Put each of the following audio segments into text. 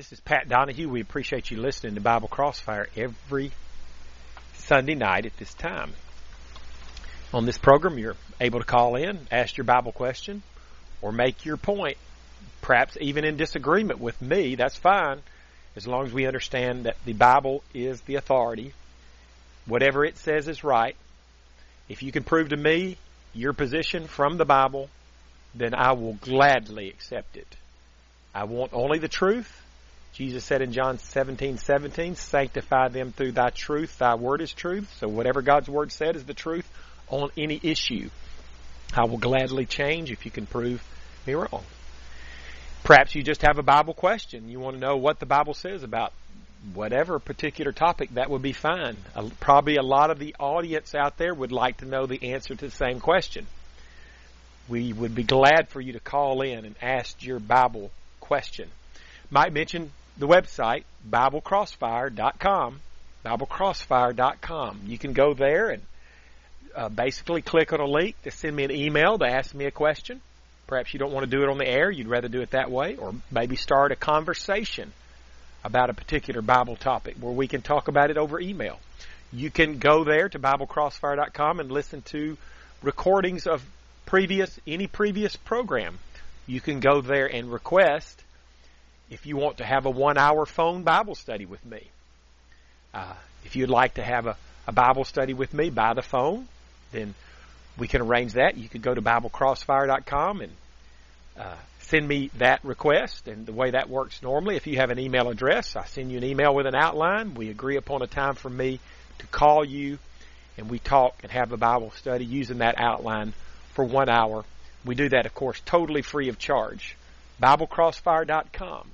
This is Pat Donahue. We appreciate you listening to Bible Crossfire every Sunday night at this time. On this program, you're able to call in, ask your Bible question, or make your point, perhaps even in disagreement with me. That's fine, as long as we understand that the Bible is the authority. Whatever it says is right. If you can prove to me your position from the Bible, then I will gladly accept it. I want only the truth Jesus said in John 17, 17, sanctify them through thy truth. Thy word is truth. So whatever God's word said is the truth on any issue. I will gladly change if you can prove me wrong. Perhaps you just have a Bible question. You want to know what the Bible says about whatever particular topic. That would be fine. Probably a lot of the audience out there would like to know the answer to the same question. We would be glad for you to call in and ask your Bible question. Might mention the website, BibleCrossfire.com. BibleCrossfire.com. You can go there and uh, basically click on a link to send me an email to ask me a question. Perhaps you don't want to do it on the air, you'd rather do it that way, or maybe start a conversation about a particular Bible topic where we can talk about it over email. You can go there to BibleCrossfire.com and listen to recordings of previous any previous program. You can go there and request if you want to have a one hour phone Bible study with me. Uh, if you'd like to have a, a Bible study with me by the phone, then we can arrange that. You could go to BibleCrossfire.com and uh, send me that request. And the way that works normally, if you have an email address, I send you an email with an outline. We agree upon a time for me to call you, and we talk and have a Bible study using that outline for one hour. We do that, of course, totally free of charge. BibleCrossfire.com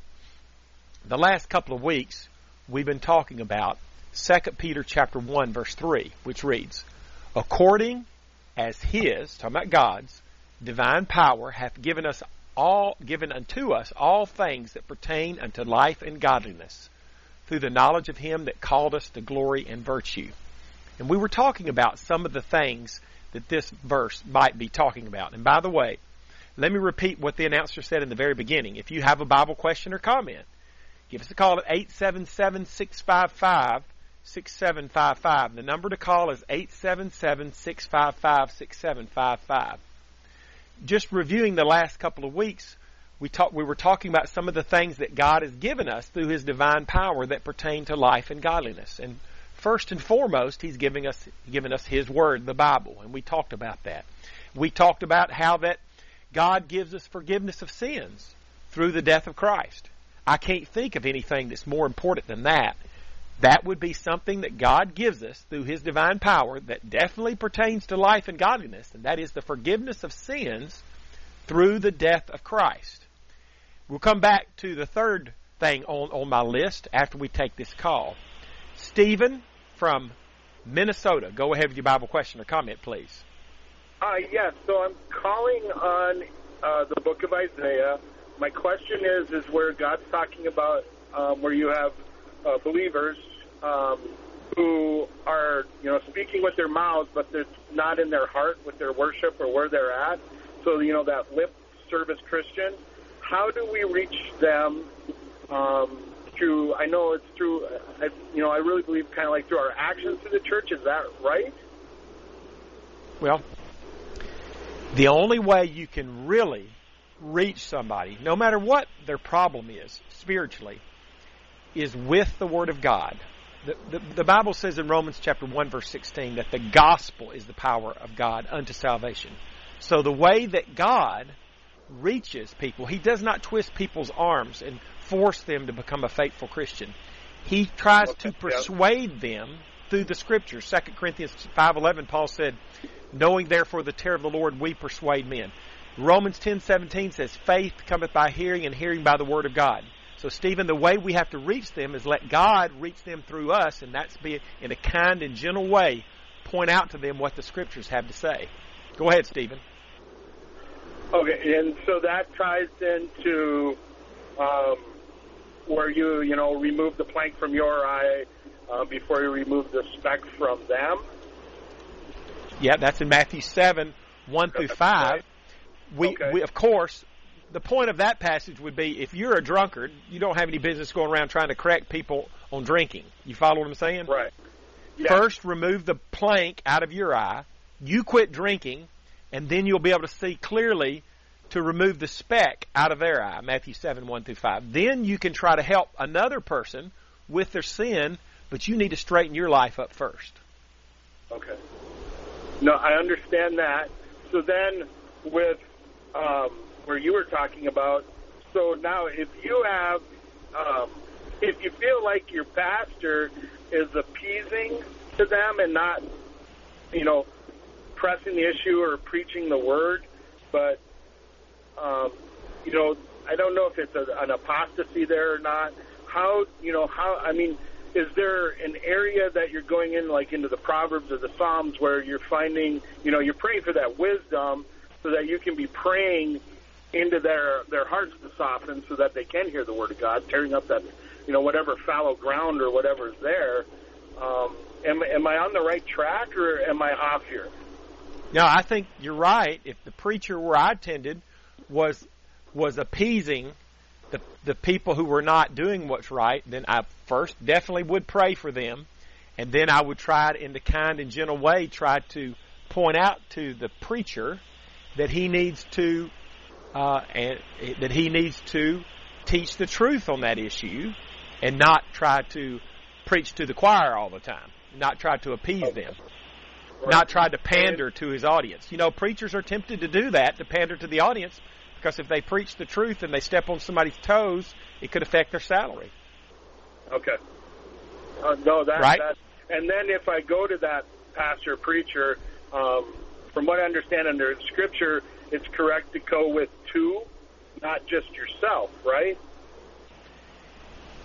the last couple of weeks we've been talking about 2 Peter chapter 1 verse 3, which reads, According as his, talking about God's, divine power hath given us all given unto us all things that pertain unto life and godliness, through the knowledge of him that called us to glory and virtue. And we were talking about some of the things that this verse might be talking about. And by the way, let me repeat what the announcer said in the very beginning. If you have a Bible question or comment, Give us a call at 877-655-6755. The number to call is 877-655-6755. Just reviewing the last couple of weeks, we talked, we were talking about some of the things that God has given us through His divine power that pertain to life and godliness. And first and foremost, He's giving us, given us His Word, the Bible, and we talked about that. We talked about how that God gives us forgiveness of sins through the death of Christ. I can't think of anything that's more important than that. That would be something that God gives us through His divine power that definitely pertains to life and godliness, and that is the forgiveness of sins through the death of Christ. We'll come back to the third thing on, on my list after we take this call. Stephen from Minnesota, go ahead with your Bible question or comment, please. Uh, yes, so I'm calling on uh, the book of Isaiah my question is, is where God's talking about um, where you have uh, believers um, who are, you know, speaking with their mouths, but it's not in their heart with their worship or where they're at. So, you know, that lip service Christian. How do we reach them um, through? I know it's through. I, you know, I really believe kind of like through our actions to the church. Is that right? Well, the only way you can really reach somebody, no matter what their problem is spiritually, is with the Word of God. The, the, the, Bible says in Romans chapter 1 verse 16 that the gospel is the power of God unto salvation. So the way that God reaches people, He does not twist people's arms and force them to become a faithful Christian. He tries to persuade them through the scriptures. 2 Corinthians 5.11, Paul said, Knowing therefore the terror of the Lord, we persuade men. Romans 10:17 says faith cometh by hearing and hearing by the word of God. So Stephen, the way we have to reach them is let God reach them through us and that's be in a kind and gentle way point out to them what the scriptures have to say. Go ahead, Stephen. Okay, and so that ties into um, where you, you know, remove the plank from your eye uh, before you remove the speck from them. Yeah, that's in Matthew 7, 1 through 5 we, okay. we of course the point of that passage would be if you're a drunkard, you don't have any business going around trying to correct people on drinking. You follow what I'm saying? Right. Yeah. First, remove the plank out of your eye. You quit drinking, and then you'll be able to see clearly to remove the speck out of their eye. Matthew 7, 1 through 5. Then you can try to help another person with their sin, but you need to straighten your life up first. Okay. No, I understand that. So then, with um, where you were talking about, so now if you have, um, if you feel like your pastor is appeasing to them and not, you know, pressing the issue or preaching the word, but, um, you know, I don't know if it's a, an apostasy there or not. How, you know, how, I mean, is there an area that you're going in, like into the Proverbs or the Psalms, where you're finding, you know, you're praying for that wisdom so that you can be praying into their their hearts to soften, so that they can hear the Word of God, tearing up that, you know, whatever fallow ground or whatever's there. Um, am, am I on the right track or am I off here? No, I think you're right. If the preacher where I attended was was appeasing the the people who were not doing what's right, then I first definitely would pray for them, and then I would try it in the kind and gentle way, try to point out to the preacher that he needs to uh, and that he needs to teach the truth on that issue, and not try to preach to the choir all the time, not try to appease them. Not try to pander to his audience. You know, preachers are tempted to do that, to pander to the audience, because if they preach the truth and they step on somebody's toes, it could affect their salary. Okay. Uh, no, that, Right. that. And then if I go to that pastor preacher, um, from what I understand under Scripture, it's correct to go with two, not just yourself, right?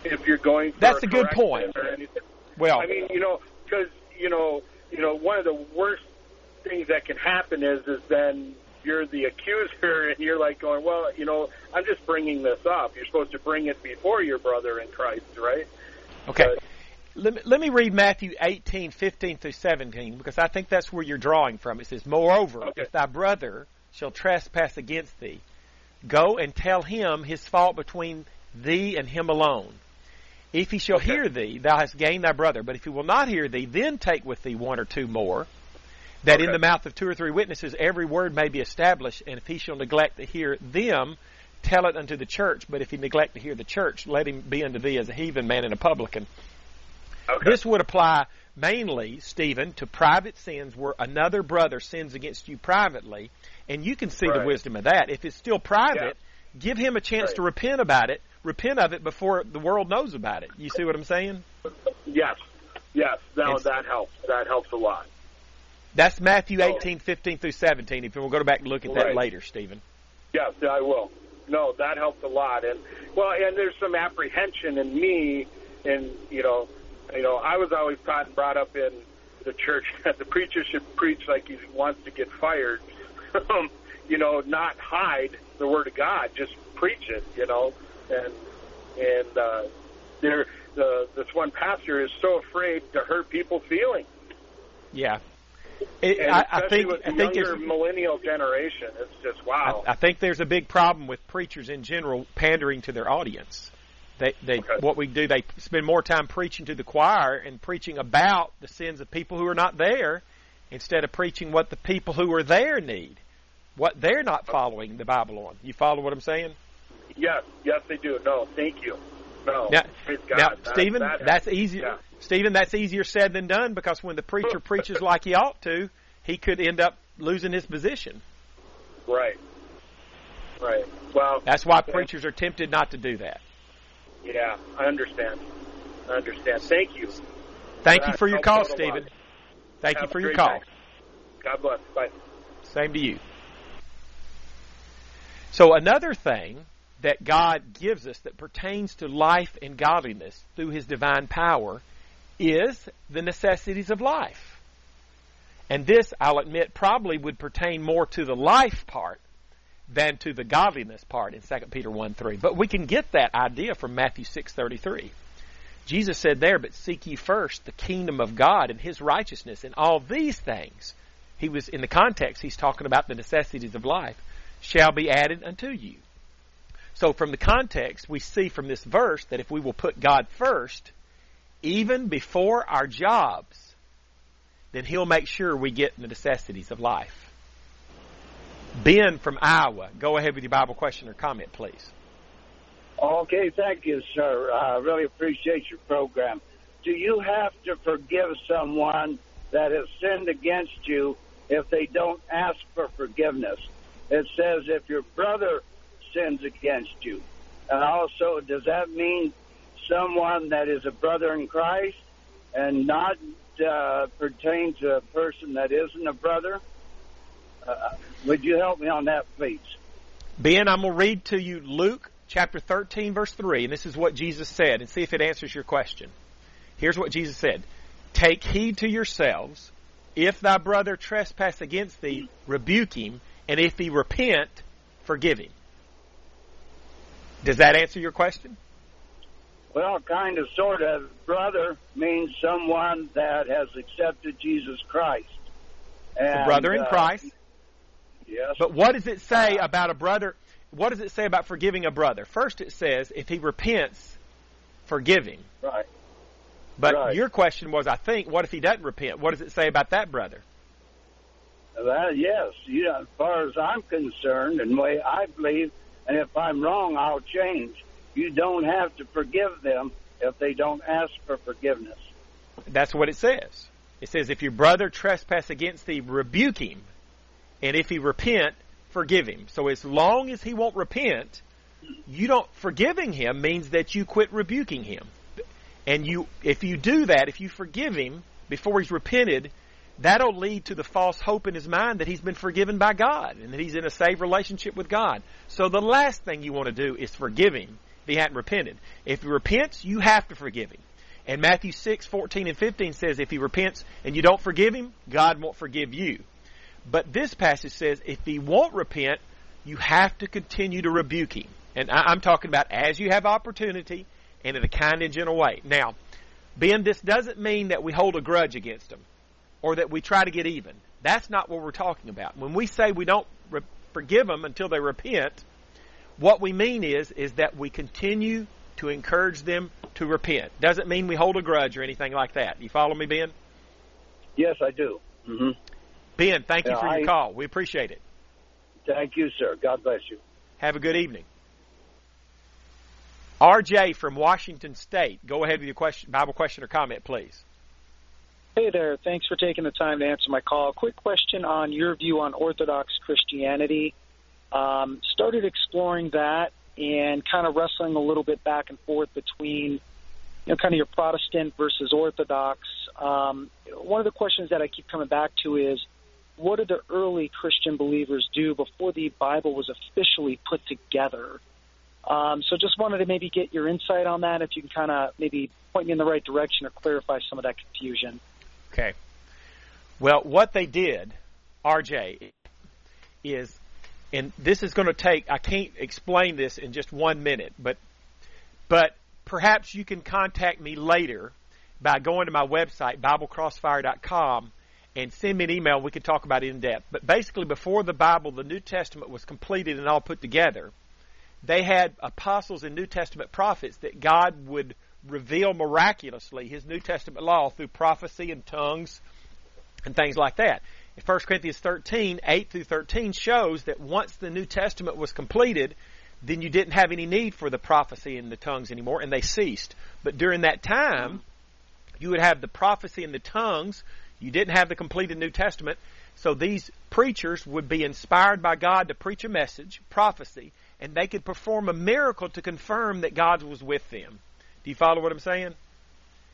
If you're going for That's a good point. Well, I mean, you know, because you know, you know, one of the worst things that can happen is, is then you're the accuser, and you're like going, well, you know, I'm just bringing this up. You're supposed to bring it before your brother in Christ, right? okay. But- Let me, let me read Matthew 18, 15 through 17, because I think that's where you're drawing from. It says, Moreover, Okay. if thy brother shall trespass against thee, go and tell him his fault between thee and him alone. If he shall Okay. hear thee, thou hast gained thy brother. But if he will not hear thee, then take with thee one or two more, that in the mouth of two or three witnesses every word may be established. And if he shall neglect to hear them, tell it unto the church. But if he neglect to hear the church, let him be unto thee as a heathen man and a publican. Okay. This would apply mainly, Stephen, to private sins where another brother sins against you privately, and you can see the wisdom of that. If it's still private, give him a chance Right. to repent about it, repent of it before the world knows about it. You see what I'm saying? Yes. Yes. That, It's- that helps. That helps a lot. That's Matthew Oh. 18, 15 through 17. If you will go back and look at that later, Stephen. Yes, I will. No, that helps a lot. And well, and there's some apprehension in me, and you know, you know, I was always taught and brought up in the church that the preacher should preach like he wants to get fired. Um, you know, not hide the word of God, just preach it. You know, and and uh, there, the this one pastor is so afraid to hurt people's feelings. Yeah. It, I, I think with I the think younger millennial generation, it's just wow. I, I think there's a big problem with preachers in general pandering to their audience. They, they, Okay. what we do, they spend more time preaching to the choir and preaching about the sins of people who are not there, instead of preaching what the people who are there need, what they're not following the Bible on. You follow what I'm saying? Yes, yes, they do. No, thank you. No, Now, now That- Stephen, that- that's easier. yeah. Stephen, that's easier said than done because when the preacher preaches like he ought to, he could end up losing his position. right, right. Well, That's why Yeah. preachers are tempted not to do that. Yeah, I understand. I understand. Thank you. Thank you for your call. Stephen. Thank Have you for your call. God bless. Bye. Same to you. So another thing that God gives us that pertains to life and godliness through His divine power is the necessities of life. And this, I'll admit, probably would pertain more to the life part than to the godliness part in 2 Peter 1 3. But we can get that idea from Matthew six thirty three. Jesus said there, But seek ye first the kingdom of God and his righteousness, and all these things he was in the context he's talking about the necessities of life shall be added unto you So from the context, we see from this verse that if we will put God first, even before our jobs, then He'll make sure we get the necessities of life. Ben from Iowa, go ahead with your Bible question or comment, please. Okay, thank you, sir. I really appreciate your program. Do you have to forgive someone that has sinned against you if they don't ask for forgiveness? It says if your brother sins against you. And also, does that mean someone that is a brother in Christ and not uh, pertain to a person that isn't a brother? Uh, would you help me on that, please? Ben, I'm going to read to you Luke chapter 13, verse 3, and this is what Jesus said, and see if it answers your question. Here's what Jesus said Take heed to yourselves. If thy brother trespass against thee, rebuke him, and if he repent, forgive him. Does that answer your question? Well, kind of, sort of. Brother means someone that has accepted Jesus Christ. And, brother in uh, Christ. Yes. But what does it say uh, about a brother? What does it say about forgiving a brother? First, it says if he repents, forgive him. Right. But right. your question was, I think, what if he doesn't repent? What does it say about that brother? That yes, yeah. As far as I'm concerned, and the way I believe, and if I'm wrong, I'll change. You don't have to forgive them if they don't ask for forgiveness. That's what it says. It says, if your brother trespass against thee, rebuke him, and if he repent, forgive him. So as long as he won't repent, you don't forgiving him means that you quit rebuking him. And you if you do that, if you forgive him before he's repented, that'll lead to the false hope in his mind that he's been forgiven by God and that he's in a saved relationship with God. So the last thing you want to do is forgive him if he hadn't repented. If he repents, you have to forgive him. And Matthew 6, 14 and 15 says if he repents and you don't forgive him, God won't forgive you. But this passage says if he won't repent, you have to continue to rebuke him. And I, am talking about as you have opportunity and in a kind and gentle way. Now, Ben, this doesn't mean that we hold a grudge against them or that we try to get even. That's not what we're talking about. When we say we don't re- forgive them until they repent, what we mean is is that we continue to encourage them to repent. Doesn't mean we hold a grudge or anything like that. You follow me, Ben? Yes, I do. Mm-hmm. Ben, thank you for your I, call. We appreciate it. Thank you, sir. God bless you. Have a good evening. RJ from Washington State, go ahead with your question, Bible question or comment, please. Hey there. Thanks for taking the time to answer my call. Quick question on your view on Orthodox Christianity. Um, started exploring that and kind of wrestling a little bit back and forth between, you know, kind of your Protestant versus Orthodox. Um, one of the questions that I keep coming back to is, what did the early Christian believers do before the Bible was officially put together? Um, so just wanted to maybe get your insight on that, if you can kind of maybe point me in the right direction or clarify some of that confusion. Okay. Well, what they did, RJ, is, and this is going to take, I can't explain this in just one minute, but, but perhaps you can contact me later by going to my website, BibleCrossfire.com, and send me an email. We could talk about it in depth. But basically, before the Bible, the New Testament was completed and all put together, they had apostles and New Testament prophets that God would reveal miraculously his New Testament law through prophecy and tongues and things like that. In 1 Corinthians 13, 8 through 13 shows that once the New Testament was completed, then you didn't have any need for the prophecy and the tongues anymore, and they ceased. But during that time, you would have the prophecy and the tongues. You didn't have the completed New Testament. So these preachers would be inspired by God to preach a message, prophecy, and they could perform a miracle to confirm that God was with them. Do you follow what I'm saying?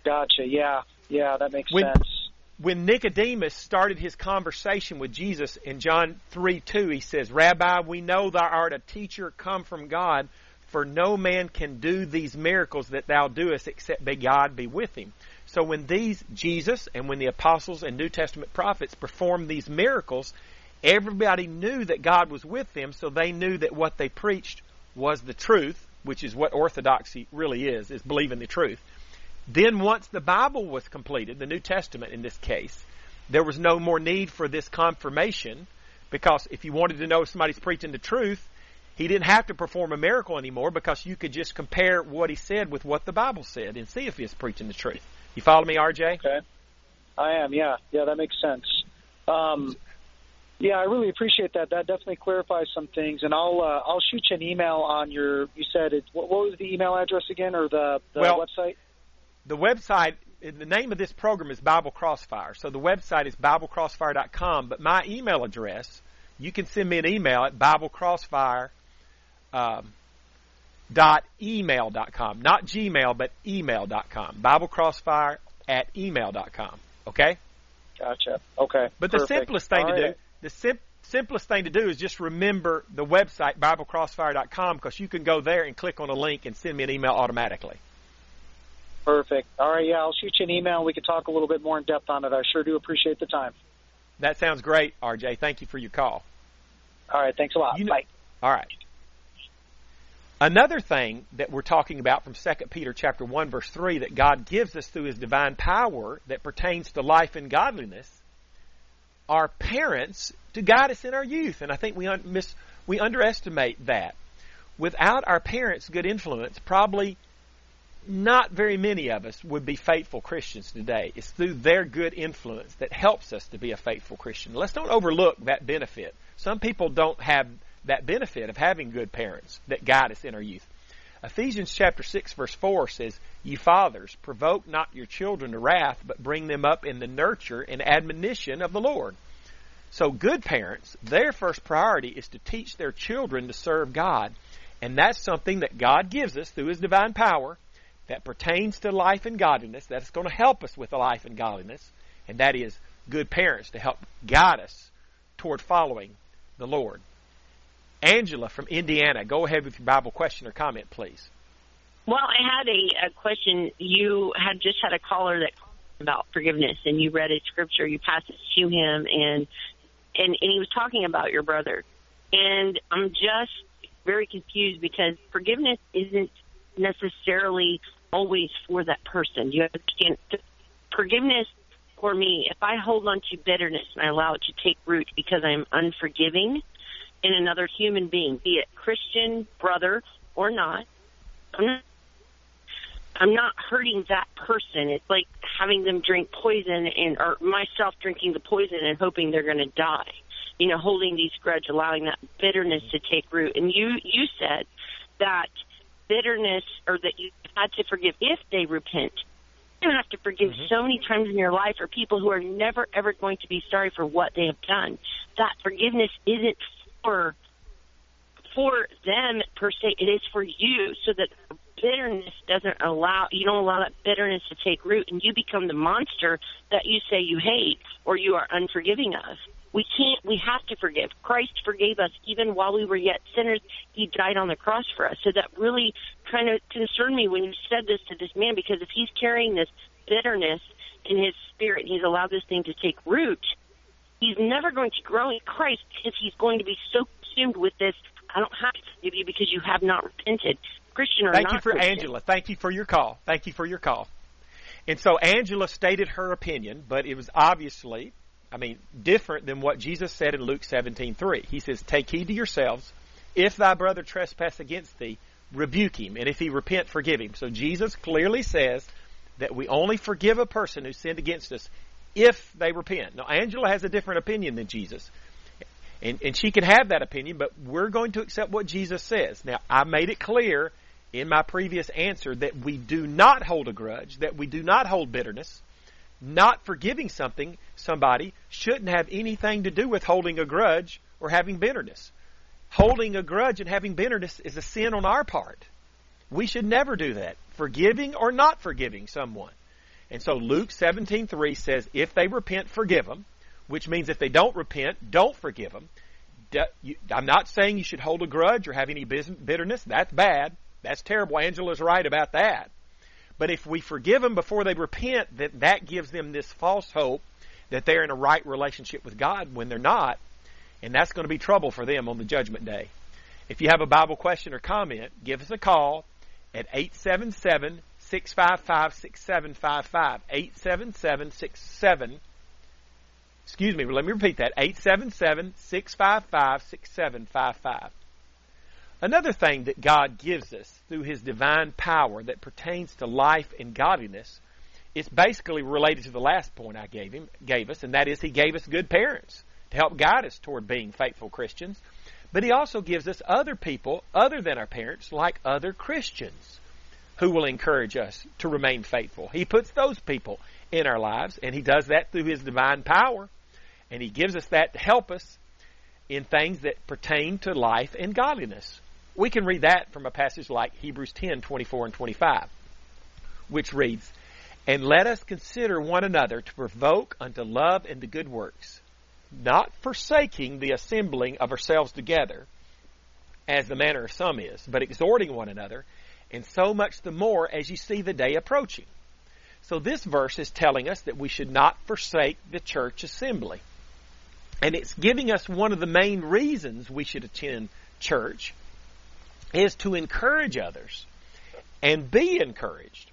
Gotcha. Yeah. Yeah, that makes when, sense. When Nicodemus started his conversation with Jesus in John 3 2, he says, Rabbi, we know thou art a teacher come from God, for no man can do these miracles that thou doest except by God be with him. So when these, Jesus, and when the apostles and New Testament prophets performed these miracles, everybody knew that God was with them, so they knew that what they preached was the truth, which is what orthodoxy really is, is believing the truth. Then once the Bible was completed, the New Testament in this case, there was no more need for this confirmation because if you wanted to know if somebody's preaching the truth, he didn't have to perform a miracle anymore because you could just compare what he said with what the Bible said and see if he's preaching the truth. You follow me, RJ? Okay. I am, yeah. Yeah, that makes sense. Um, yeah, I really appreciate that. That definitely clarifies some things, and I'll uh, I'll shoot you an email on your. You said it. What, what was the email address again, or the, the well, website? The website. The name of this program is Bible Crossfire. So the website is BibleCrossfire.com. But my email address, you can send me an email at BibleCrossfire um, dot email dot com, not Gmail, but email dot com. Bible Crossfire at email dot com. Okay. Gotcha. Okay. But Perfect. the simplest thing All to right. do, the sim- simplest thing to do is just remember the website BibleCrossfire.com because you can go there and click on a link and send me an email automatically. Perfect. All right. Yeah, I'll shoot you an email. and We can talk a little bit more in depth on it. I sure do appreciate the time. That sounds great, RJ. Thank you for your call. All right. Thanks a lot. You know- Bye. All right. Another thing that we're talking about from 2 Peter chapter 1 verse 3 that God gives us through his divine power that pertains to life and godliness are parents to guide us in our youth. And I think we un- miss, we underestimate that. Without our parents' good influence, probably not very many of us would be faithful Christians today. It's through their good influence that helps us to be a faithful Christian. Let's don't overlook that benefit. Some people don't have that benefit of having good parents that guide us in our youth. Ephesians chapter 6 verse 4 says, Ye fathers, provoke not your children to wrath, but bring them up in the nurture and admonition of the Lord. So good parents, their first priority is to teach their children to serve God. And that's something that God gives us through His divine power that pertains to life and godliness, that's going to help us with the life and godliness, and that is good parents to help guide us toward following the Lord. Angela from Indiana, go ahead with your Bible question or comment, please. Well, I had a, a question. You had just had a caller that called about forgiveness, and you read a scripture. You passed it to him, and and and he was talking about your brother, and I'm just very confused because forgiveness isn't necessarily always for that person. You understand? Forgiveness for me, if I hold on to bitterness and I allow it to take root because I'm unforgiving in another human being, be it Christian, brother, or not, I'm not, I'm not hurting that person. It's like having them drink poison and or myself drinking the poison and hoping they're going to die. You know, holding these grudge, allowing that bitterness to take root. And you you said that bitterness or that you had to forgive if they repent. You have to forgive Mhm. so many times in your life for people who are never ever going to be sorry for what they have done. That forgiveness isn't for for them per se. It is for you, so that bitterness doesn't allow you don't allow that bitterness to take root, and you become the monster that you say you hate or you are unforgiving of. We can't. We have to forgive. Christ forgave us even while we were yet sinners. He died on the cross for us. So that really kind of concerned me when you said this to this man because if he's carrying this bitterness in his spirit, he's allowed this thing to take root. He's never going to grow in Christ if he's going to be so consumed with this. I don't have to forgive you because you have not repented. Christian or Thank not you for Christian. Angela. Thank you for your call. Thank you for your call. And so Angela stated her opinion, but it was obviously, I mean, different than what Jesus said in Luke 17:3. He says, "Take heed to yourselves. If thy brother trespass against thee, rebuke him, and if he repent, forgive him." So Jesus clearly says that we only forgive a person who sinned against us if they repent. Now, Angela has a different opinion than Jesus. And, and she can have that opinion, but we're going to accept what Jesus says. Now, I made it clear in my previous answer that we do not hold a grudge, that we do not hold bitterness. Not forgiving something, somebody, shouldn't have anything to do with holding a grudge or having bitterness. Holding a grudge and having bitterness is a sin on our part. We should never do that, forgiving or not forgiving someone. And so Luke 17:3 says, "If they repent, forgive them," which means if they don't repent, don't forgive them. I'm not saying you should hold a grudge or have any bitterness. That's bad. That's terrible. Angela's right about that. But if we forgive them before they repent, that that gives them this false hope that they're in a right relationship with God when they're not, and that's going to be trouble for them on the judgment day. If you have a Bible question or comment, give us a call at 877 655 6755. 877 67 Excuse me, let me repeat that. 877 655 6755. Another thing that God gives us through His divine power that pertains to life and godliness is basically related to the last point I gave him, gave us, and that is He gave us good parents to help guide us toward being faithful Christians. But He also gives us other people other than our parents, like other Christians, who will encourage us to remain faithful. He puts those people in our lives, and He does that through His divine power. And He gives us that to help us in things that pertain to life and godliness. We can read that from a passage like Hebrews 10, 24 and 25, which reads, And let us consider one another to provoke unto love and to good works, not forsaking the assembling of ourselves together, as the manner of some is, but exhorting one another, and so much the more as you see the day approaching. So this verse is telling us that we should not forsake the church assembly. And it's giving us one of the main reasons we should attend church is to encourage others and be encouraged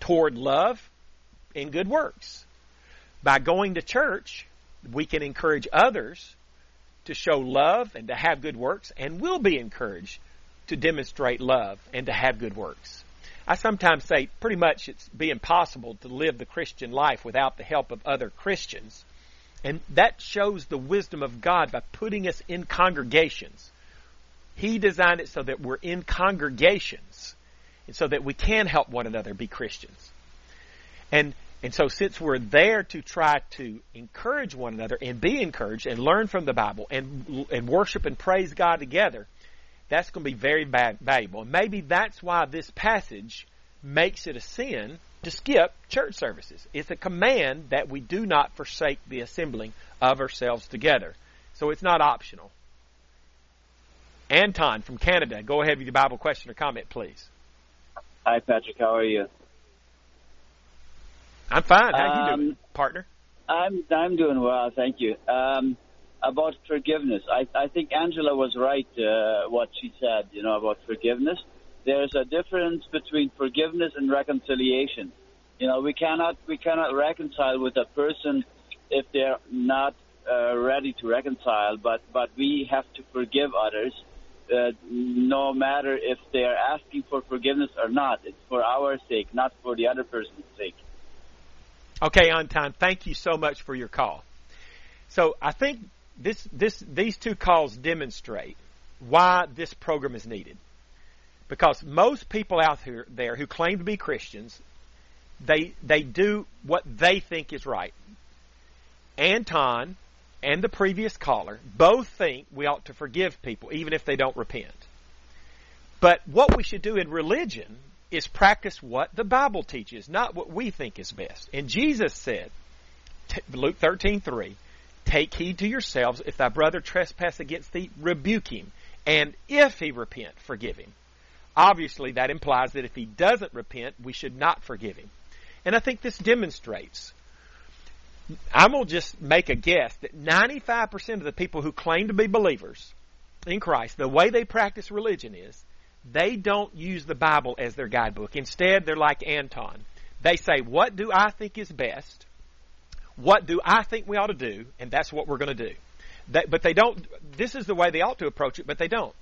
toward love and good works. By going to church, we can encourage others to show love and to have good works, and will be encouraged to demonstrate love and to have good works. I sometimes say pretty much it's be impossible to live the Christian life without the help of other Christians. And that shows the wisdom of God by putting us in congregations. He designed it so that we're in congregations and so that we can help one another be Christians. And and so since we're there to try to encourage one another and be encouraged and learn from the Bible and and worship and praise God together, that's going to be very valuable. And maybe that's why this passage makes it a sin to skip church services. It's a command that we do not forsake the assembling of ourselves together. So it's not optional. Anton from Canada, go ahead with your Bible question or comment, please. Hi, Patrick. How are you? I'm fine. How um, you doing, partner? I'm I'm doing well, thank you. Um, about forgiveness, I I think Angela was right uh, what she said. You know about forgiveness there's a difference between forgiveness and reconciliation. You know, we cannot we cannot reconcile with a person if they're not uh, ready to reconcile, but but we have to forgive others, uh, no matter if they are asking for forgiveness or not. It's for our sake, not for the other person's sake. Okay, Anton, thank you so much for your call. So I think this this these two calls demonstrate why this program is needed. Because most people out here, there who claim to be Christians, they, they do what they think is right. Anton and the previous caller both think we ought to forgive people even if they don't repent. But what we should do in religion is practice what the Bible teaches, not what we think is best. And Jesus said, Luke 13:3, "Take heed to yourselves; if thy brother trespass against thee, rebuke him, and if he repent, forgive him." Obviously, that implies that if he doesn't repent, we should not forgive him. And I think this demonstrates. I'm going to just make a guess that 95% of the people who claim to be believers in Christ, the way they practice religion is they don't use the Bible as their guidebook. Instead, they're like Anton. They say, What do I think is best? What do I think we ought to do? And that's what we're going to do. but they don't, this is the way they ought to approach it, but they don't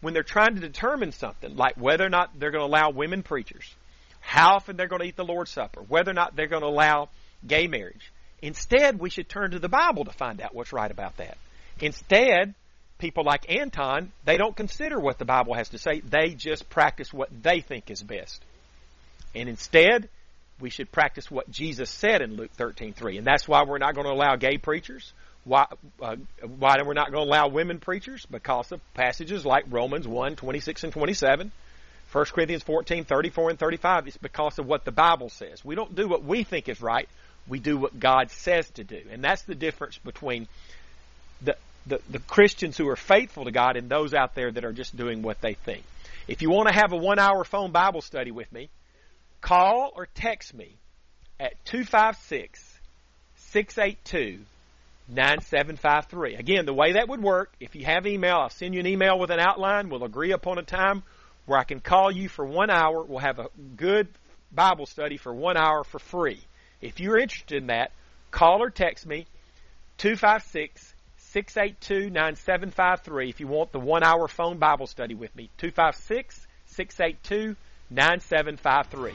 when they're trying to determine something, like whether or not they're going to allow women preachers, how often they're going to eat the Lord's Supper, whether or not they're going to allow gay marriage. Instead, we should turn to the Bible to find out what's right about that. Instead, people like Anton, they don't consider what the Bible has to say. They just practice what they think is best. And instead, we should practice what Jesus said in Luke 13:3. And that's why we're not going to allow gay preachers. Why, uh, why we're not going to allow women preachers? Because of passages like Romans 1, 26 and 27, 1 Corinthians 14, 34 and 35. It's because of what the Bible says. We don't do what we think is right. We do what God says to do. And that's the difference between the, the, the Christians who are faithful to God and those out there that are just doing what they think. If you want to have a one hour phone Bible study with me, call or text me at 256 682 9753. Again, the way that would work, if you have email, I'll send you an email with an outline. We'll agree upon a time where I can call you for one hour. We'll have a good Bible study for one hour for free. If you're interested in that, call or text me 256 682 9753 if you want the one hour phone Bible study with me. 256 682 9753.